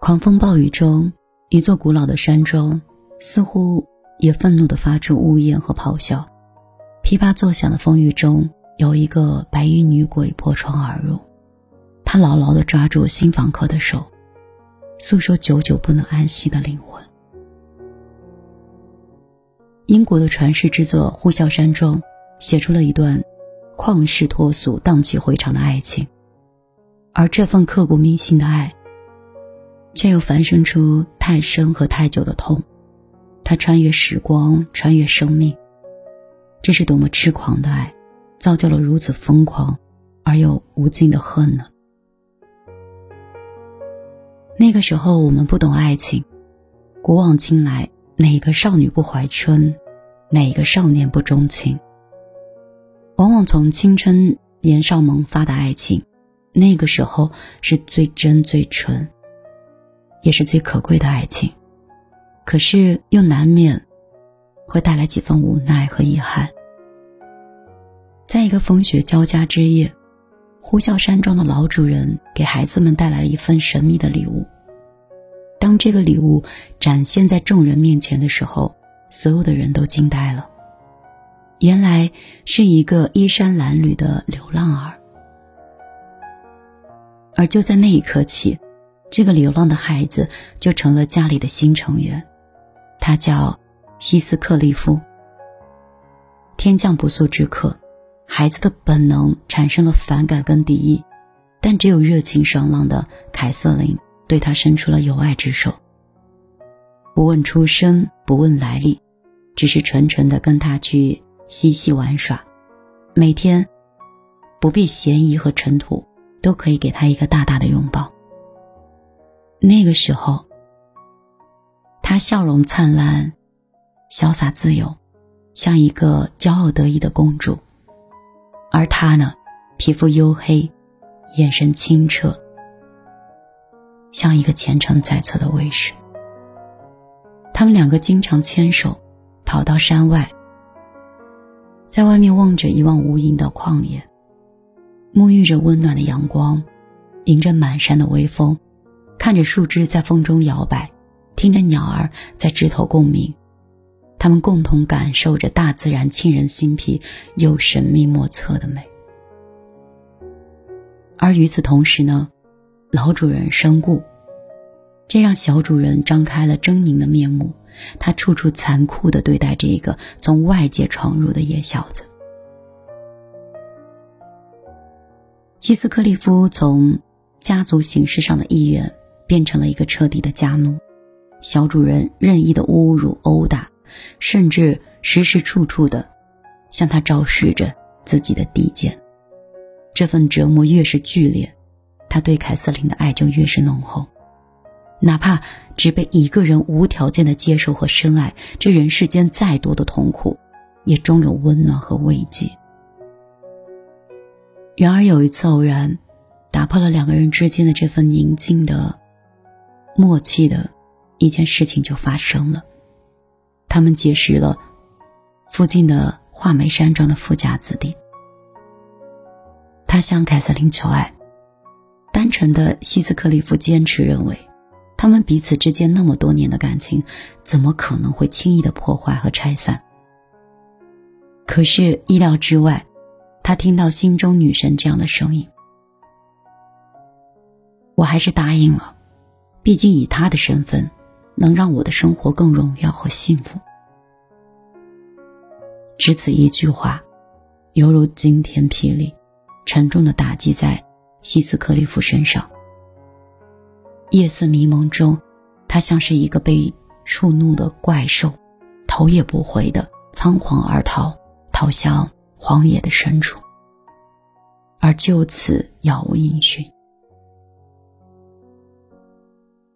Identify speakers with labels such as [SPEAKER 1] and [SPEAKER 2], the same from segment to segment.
[SPEAKER 1] 狂风暴雨中，一座古老的山庄似乎也愤怒地发出呜咽和咆哮。噼啪作响的风雨中，有一个白衣女鬼破窗而入，她牢牢地抓住新房客的手，诉说久久不能安息的灵魂。英国的传世之作《呼啸山庄》写出了一段旷世脱俗、荡气回肠的爱情，而这份刻骨铭心的爱。却又繁生出太深和太久的痛，它穿越时光，穿越生命。这是多么痴狂的爱，造就了如此疯狂而又无尽的恨呢？那个时候我们不懂爱情，古往今来，哪个少女不怀春，哪个少年不钟情？往往从青春年少萌发的爱情，那个时候是最真最纯。也是最可贵的爱情，可是又难免会带来几分无奈和遗憾。在一个风雪交加之夜，呼啸山庄的老主人给孩子们带来了一份神秘的礼物。当这个礼物展现在众人面前的时候，所有的人都惊呆了。原来是一个衣衫褴褛的流浪儿，而就在那一刻起。这个流浪的孩子就成了家里的新成员，他叫西斯克利夫。天降不速之客，孩子的本能产生了反感跟敌意，但只有热情爽朗的凯瑟琳对他伸出了友爱之手。不问出身，不问来历，只是纯纯的跟他去嬉戏玩耍，每天不必嫌疑和尘土，都可以给他一个大大的拥抱。那个时候，她笑容灿烂，潇洒自由，像一个骄傲得意的公主；而他呢，皮肤黝黑，眼神清澈，像一个虔诚在侧的卫士。他们两个经常牵手，跑到山外，在外面望着一望无垠的旷野，沐浴着温暖的阳光，迎着满山的微风。看着树枝在风中摇摆，听着鸟儿在枝头共鸣，他们共同感受着大自然沁人心脾又神秘莫测的美。而与此同时呢，老主人身故，这让小主人张开了狰狞的面目，他处处残酷地对待这个从外界闯入的野小子。希斯克利夫从家族形式上的一员。变成了一个彻底的家奴，小主人任意的侮辱、殴打，甚至时时处处的向他昭示着自己的低贱。这份折磨越是剧烈，他对凯瑟琳的爱就越是浓厚。哪怕只被一个人无条件的接受和深爱，这人世间再多的痛苦，也终有温暖和慰藉。然而有一次偶然，打破了两个人之间的这份宁静的。默契的一件事情就发生了，他们结识了附近的画眉山庄的富家子弟。他向凯瑟琳求爱，单纯的希斯克利夫坚持认为，他们彼此之间那么多年的感情，怎么可能会轻易的破坏和拆散？可是意料之外，他听到心中女神这样的声音，我还是答应了。毕竟，以他的身份，能让我的生活更荣耀和幸福。只此一句话，犹如惊天霹雳，沉重的打击在西斯克利夫身上。夜色迷蒙中，他像是一个被触怒的怪兽，头也不回的仓皇而逃，逃向荒野的深处，而就此杳无音讯。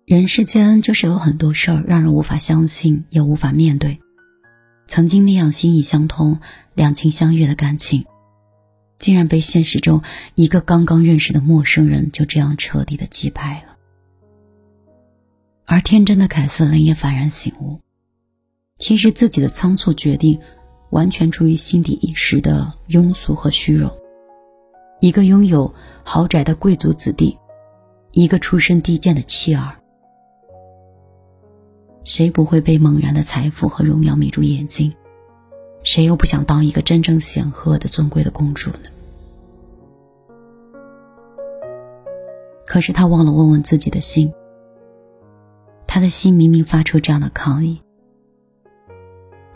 [SPEAKER 1] 人世间就是有很多事儿让人无法相信，也无法面对。曾经那样心意相通、两情相悦的感情，竟然被现实中一个刚刚认识的陌生人就这样彻底的击败了。而天真的凯瑟琳也幡然醒悟，其实自己的仓促决定，完全出于心底一时的庸俗和虚荣。一个拥有豪宅的贵族子弟。一个出身低贱的妻儿。谁不会被猛然的财富和荣耀迷住眼睛？谁又不想当一个真正显赫的尊贵的公主呢？可是他忘了问问自己的心，他的心明明发出这样的抗议。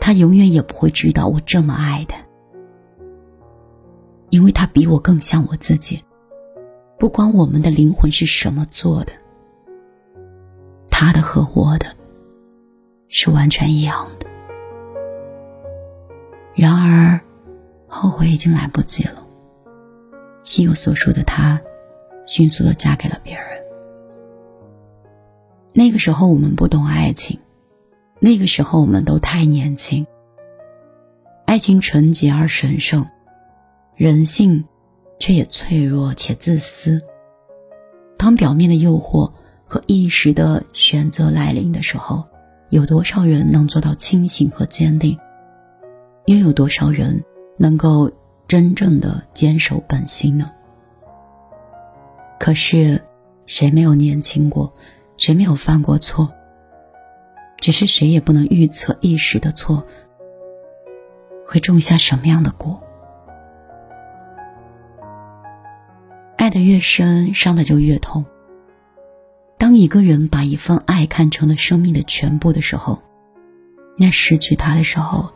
[SPEAKER 1] 他永远也不会知道我这么爱他，因为他比我更像我自己。不管我们的灵魂是什么做的，他的和我的。是完全一样的。然而，后悔已经来不及了。心有所属的他，迅速的嫁给了别人。那个时候我们不懂爱情，那个时候我们都太年轻。爱情纯洁而神圣，人性却也脆弱且自私。当表面的诱惑和一时的选择来临的时候，有多少人能做到清醒和坚定？又有多少人能够真正的坚守本心呢？可是，谁没有年轻过？谁没有犯过错？只是谁也不能预测一时的错会种下什么样的果。爱的越深，伤的就越痛。当一个人把一份爱看成了生命的全部的时候，那失去他的时候，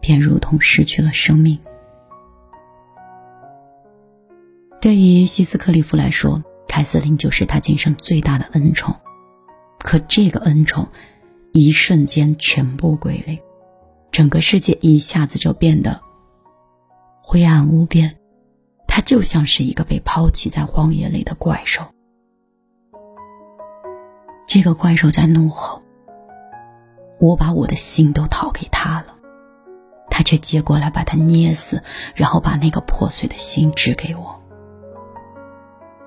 [SPEAKER 1] 便如同失去了生命。对于希斯克利夫来说，凯瑟琳就是他今生最大的恩宠。可这个恩宠，一瞬间全部归零，整个世界一下子就变得灰暗无边，他就像是一个被抛弃在荒野里的怪兽。这个怪兽在怒吼。我把我的心都掏给他了，他却接过来把它捏死，然后把那个破碎的心指给我。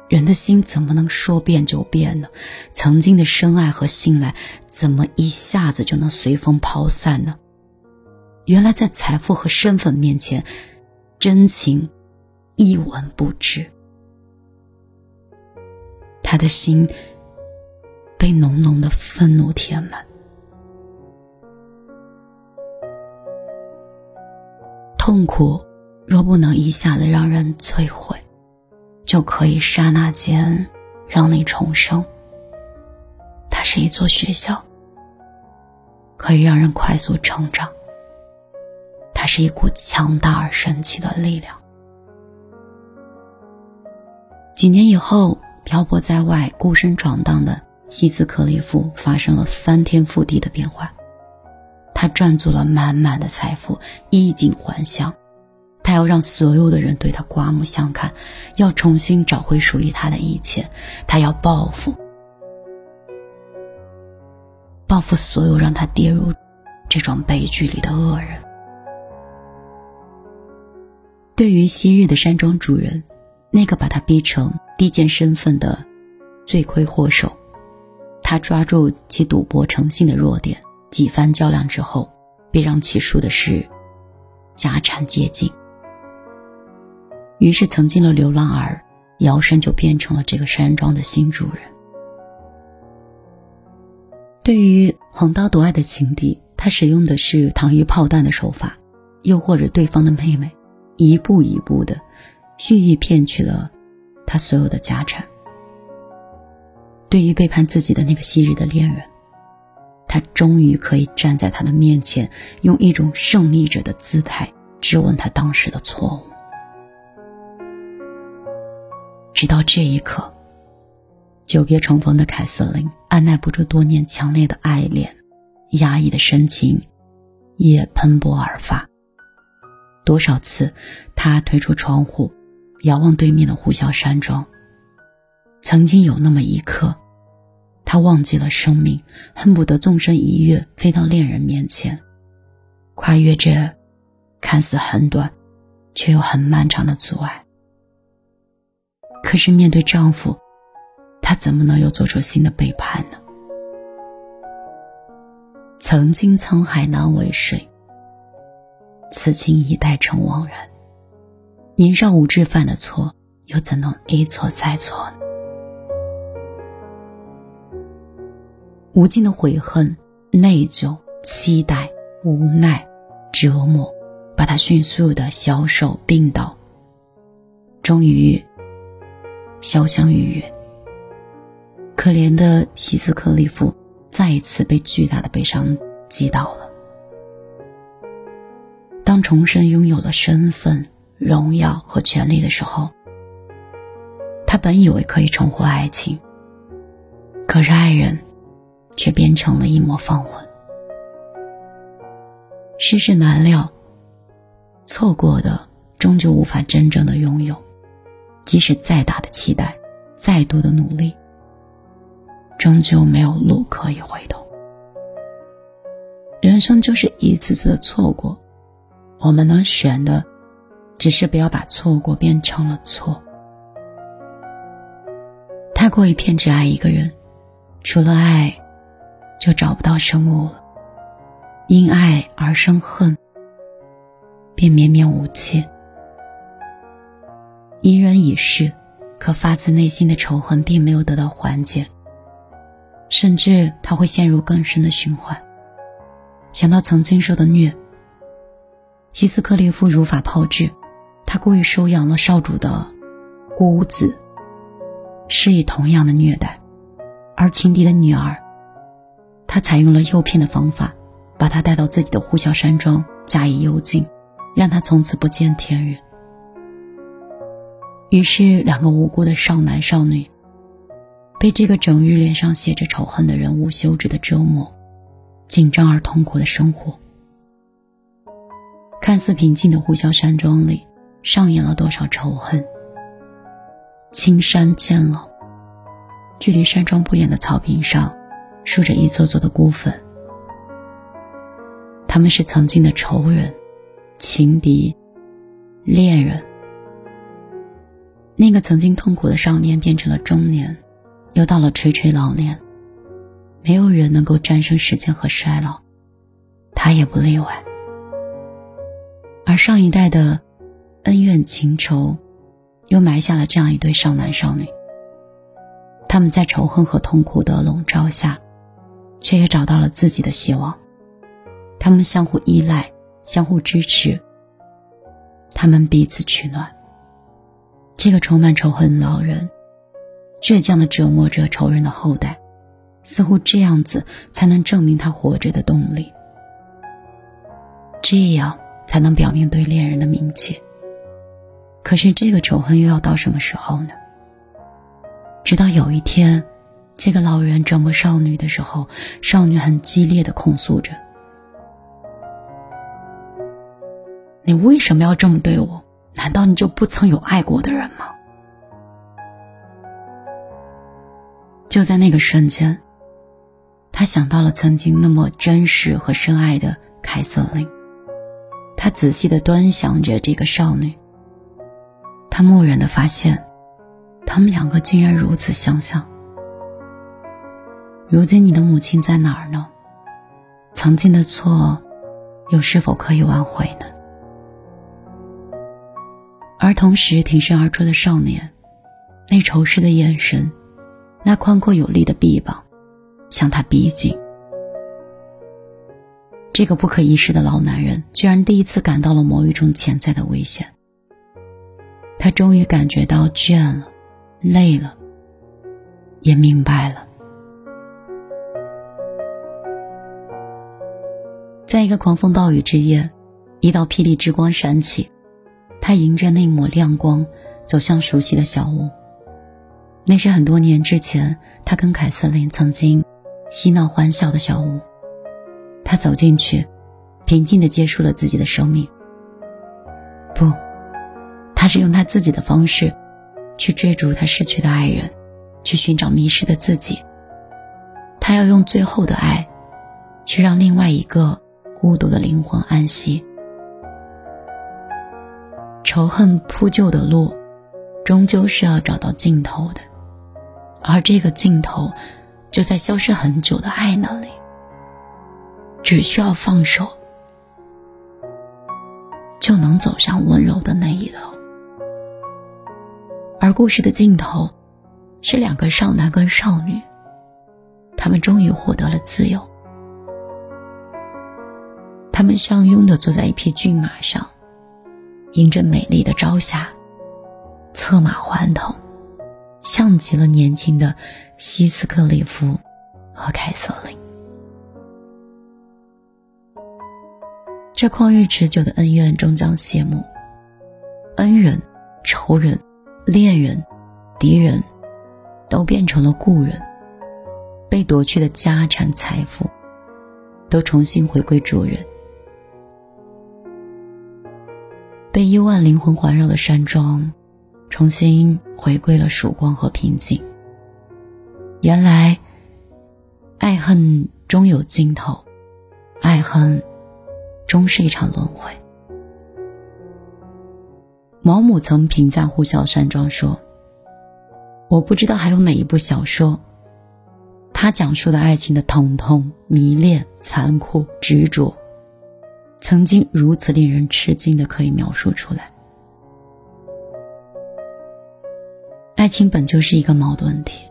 [SPEAKER 1] 人的心怎么能说变就变呢？曾经的深爱和信赖，怎么一下子就能随风抛散呢？原来在财富和身份面前，真情一文不值。他的心。被浓浓的愤怒填满，痛苦若不能一下子让人摧毁，就可以刹那间让你重生。是一座学校，可以让人快速成长。它是一股强大而神奇的力量。几年以后，漂泊在外、孤身闯荡的。西斯克利夫发生了翻天覆地的变化，他赚足了满满的财富，衣锦还乡。他要让所有的人对他刮目相看，要重新找回属于他的一切。他要报复，报复所有让他跌入这种悲剧里的恶人。对于昔日的山庄主人，那个把他逼成低贱身份的罪魁祸首。他抓住其赌博成性的弱点，几番较量之后，便让其输的是家产接近。于是，曾经的流浪儿摇身就变成了这个山庄的新主人。对于横刀夺爱的情敌，他使用的是糖衣炮弹的手法，诱惑着对方的妹妹，一步一步的蓄意骗取了他所有的家产。对于背叛自己的那个昔日的恋人，他终于可以站在他的面前，用一种胜利者的姿态质问他当时的错误。直到这一刻，久别重逢的凯瑟琳按耐不住多年强烈的爱恋，压抑的深情也喷薄而发。多少次，他推出窗户，遥望对面的呼啸山庄。曾经有那么一刻。他忘记了生命，恨不得纵身一跃，飞到恋人面前，跨越这看似很短，却又很漫长的阻碍。可是面对丈夫，他怎么能又做出新的背叛呢？曾经沧海难为水，此情一代成惘然。年少无知犯的错，又怎能一错再错呢？无尽的悔恨、内疚、期待、无奈、折磨，把他迅速的消瘦病倒，终于潇湘玉殒。可怜的西斯克利夫再一次被巨大的悲伤击倒了。当重生拥有了身份、荣耀和权利的时候，他本以为可以重获爱情，可是爱人却变成了一抹放魂。世事难料，错过的终究无法真正的拥有，即使再大的期待，再多的努力。终究没有路可以回头。人生就是一次次的错过，我们能选的，只是不要把错过变成了错。太过于偏执爱一个人，除了爱，就找不到生物了。因爱而生恨，便绵绵无期。因人已逝，可发自内心的仇恨并没有得到缓解。甚至他会陷入更深的循环。想到曾经受的虐，希斯克利夫如法炮制，他故意收养了少主的孤子，施以同样的虐待。而情敌的女儿，他采用了诱骗的方法，把她带到自己的呼啸山庄加以幽禁，让她从此不见天日。于是，两个无辜的少男少女。被这个整日脸上写着仇恨的人无休止的折磨，紧张而痛苦的生活。看似平静的呼啸山庄里，上演了多少仇恨？青山渐冷，距离山庄不远的草坪上，竖着一座座的孤坟。他们是曾经的仇人、情敌、恋人。那个曾经痛苦的少年变成了中年。又到了垂垂老年，没有人能够战胜时间和衰老，他也不例外。而上一代的恩怨情仇，又埋下了这样一对少男少女。他们在仇恨和痛苦的笼罩下，却也找到了自己的希望。他们相互依赖，相互支持，他们彼此取暖。这个充满仇恨的老人。倔强的折磨着仇人的后代，似乎这样子才能证明他活着的动力，这样才能表明对恋人的铭记。可是这个仇恨又要到什么时候呢？直到有一天，这个老人折磨少女的时候，少女很激烈的控诉着：“你为什么要这么对我？难道你就不曾有爱过的人吗？”就在那个瞬间，他想到了曾经那么真实和深爱的凯瑟琳。他仔细的端详着这个少女，他蓦然的发现，他们两个竟然如此相像。如今你的母亲在哪儿呢？曾经的错，又是否可以挽回呢？而同时挺身而出的少年，那仇视的眼神。那宽阔有力的臂膀，向他逼近。这个不可一世的老男人，居然第一次感到了某一种潜在的危险。他终于感觉到倦了，累了，也明白了。在一个狂风暴雨之夜，一道霹雳之光闪起，他迎着那抹亮光，走向熟悉的小屋。那是很多年之前，他跟凯瑟琳曾经嬉闹欢笑的小屋。他走进去，平静的结束了自己的生命。不，他是用他自己的方式，去追逐他失去的爱人，去寻找迷失的自己。他要用最后的爱，去让另外一个孤独的灵魂安息。仇恨铺就的路，终究是要找到尽头的。而这个尽头，就在消失很久的爱那里。只需要放手，就能走向温柔的那一头。而故事的尽头，是两个少男跟少女，他们终于获得了自由。他们相拥的坐在一匹骏马上，迎着美丽的朝霞，策马欢腾，像极了年轻的希斯克里夫和凯瑟琳。这旷日持久的恩怨终将谢幕，恩人、仇人、恋人、敌人，都变成了故人。被夺去的家产财富，都重新回归主人。被幽暗灵魂环绕的山庄，重新回归了曙光和平静。原来，爱恨终有尽头，爱恨终是一场轮回。毛姆曾评价《呼啸山庄》说：“我不知道还有哪一部小说。”他讲述的爱情的疼痛、迷恋、残酷、执着，曾经如此令人吃惊的可以描述出来。爱情本就是一个矛盾体，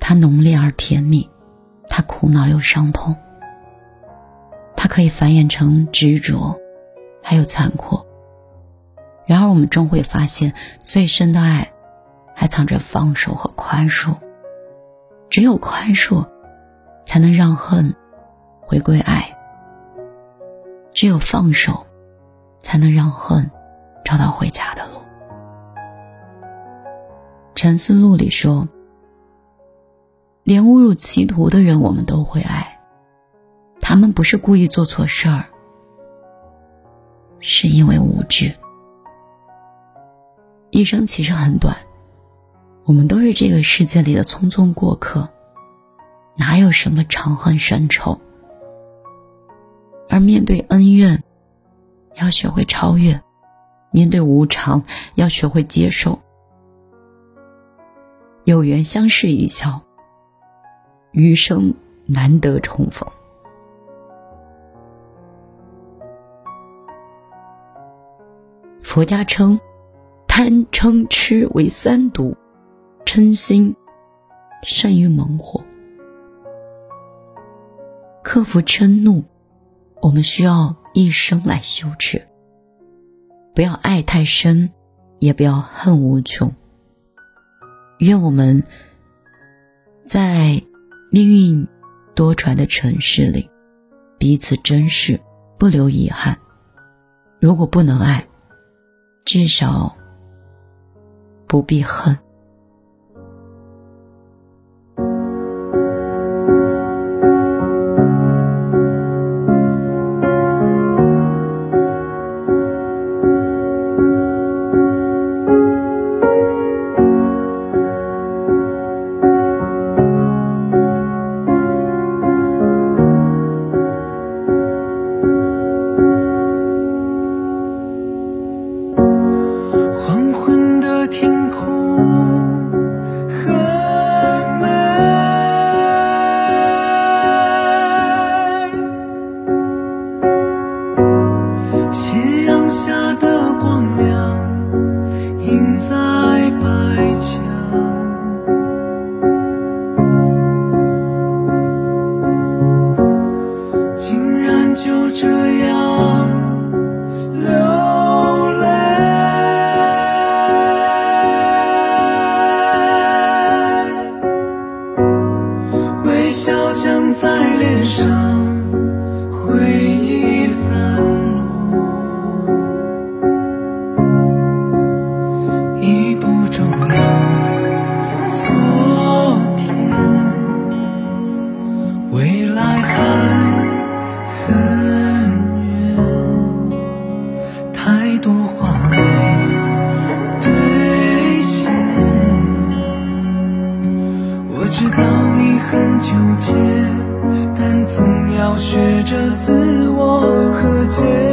[SPEAKER 1] 它浓烈而甜蜜，它苦恼又伤痛，它可以繁衍成执着，还有残酷。然而，我们终会发现，最深的爱，还藏着放手和宽恕。只有宽恕，才能让恨回归爱；只有放手，才能让恨找到回家的路。《沉思录》里说：“连误入歧途的人，我们都会爱。他们不是故意做错事儿，是因为无知。一生其实很短。”我们都是这个世界里的匆匆过客，哪有什么长恨深仇？而面对恩怨，要学会超越；面对无常，要学会接受。有缘相视一笑，余生难得重逢。佛家称贪嗔痴为三毒。嗔心胜于猛火，克服嗔怒，我们需要一生来修持。不要爱太深，也不要恨无穷。愿我们在命运多舛的城市里，彼此珍视，不留遗憾。如果不能爱，至少不必恨。
[SPEAKER 2] 要学着自我和解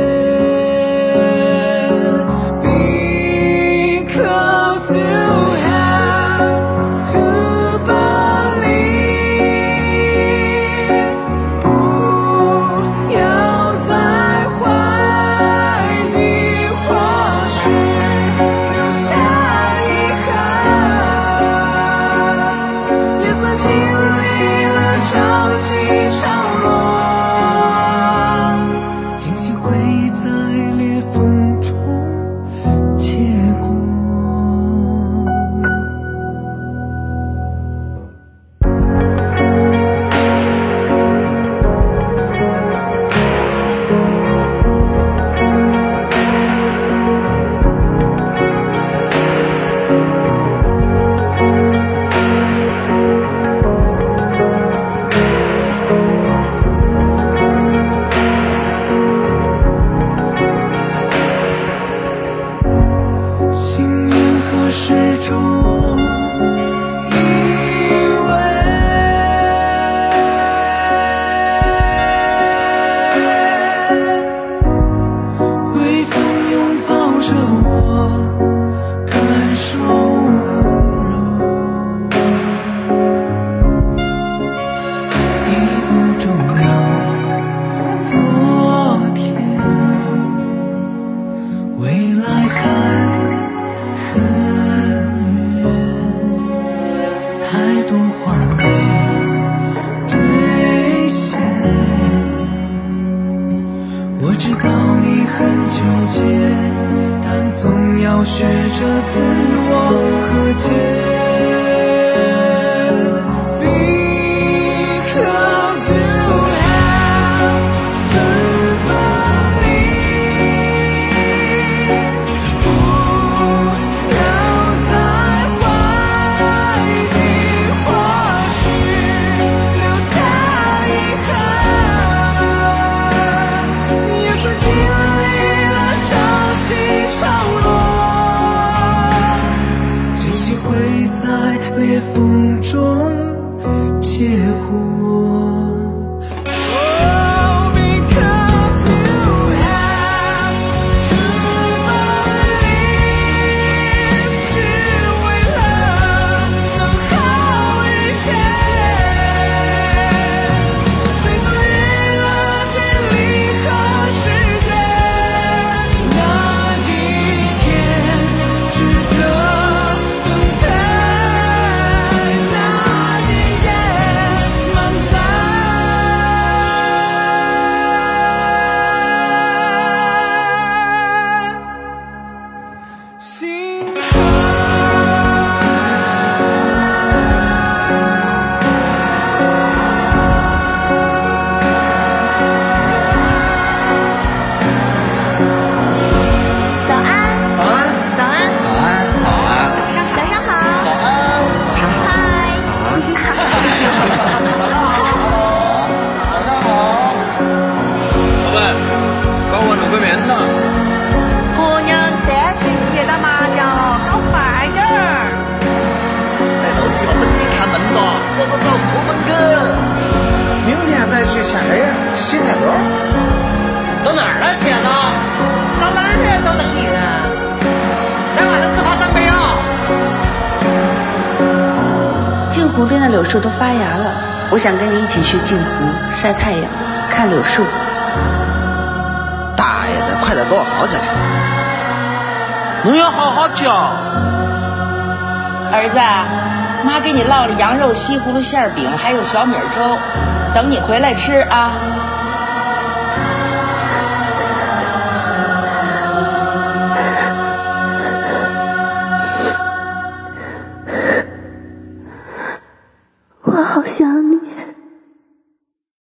[SPEAKER 2] 天
[SPEAKER 3] 再去牵黑洗天兜。
[SPEAKER 4] 到哪儿了，铁子？
[SPEAKER 5] 上哪儿去都等你呢。
[SPEAKER 4] 来俺的自罚三杯啊！
[SPEAKER 5] 镜湖边的柳树都发芽了，我想跟你一起去镜湖晒太阳，看柳树。
[SPEAKER 3] 大爷的，快点给我好起来！
[SPEAKER 4] 你要好好教。
[SPEAKER 5] 儿子，妈给你烙了羊肉西葫芦馅儿饼，还有小米粥，等你回来吃啊。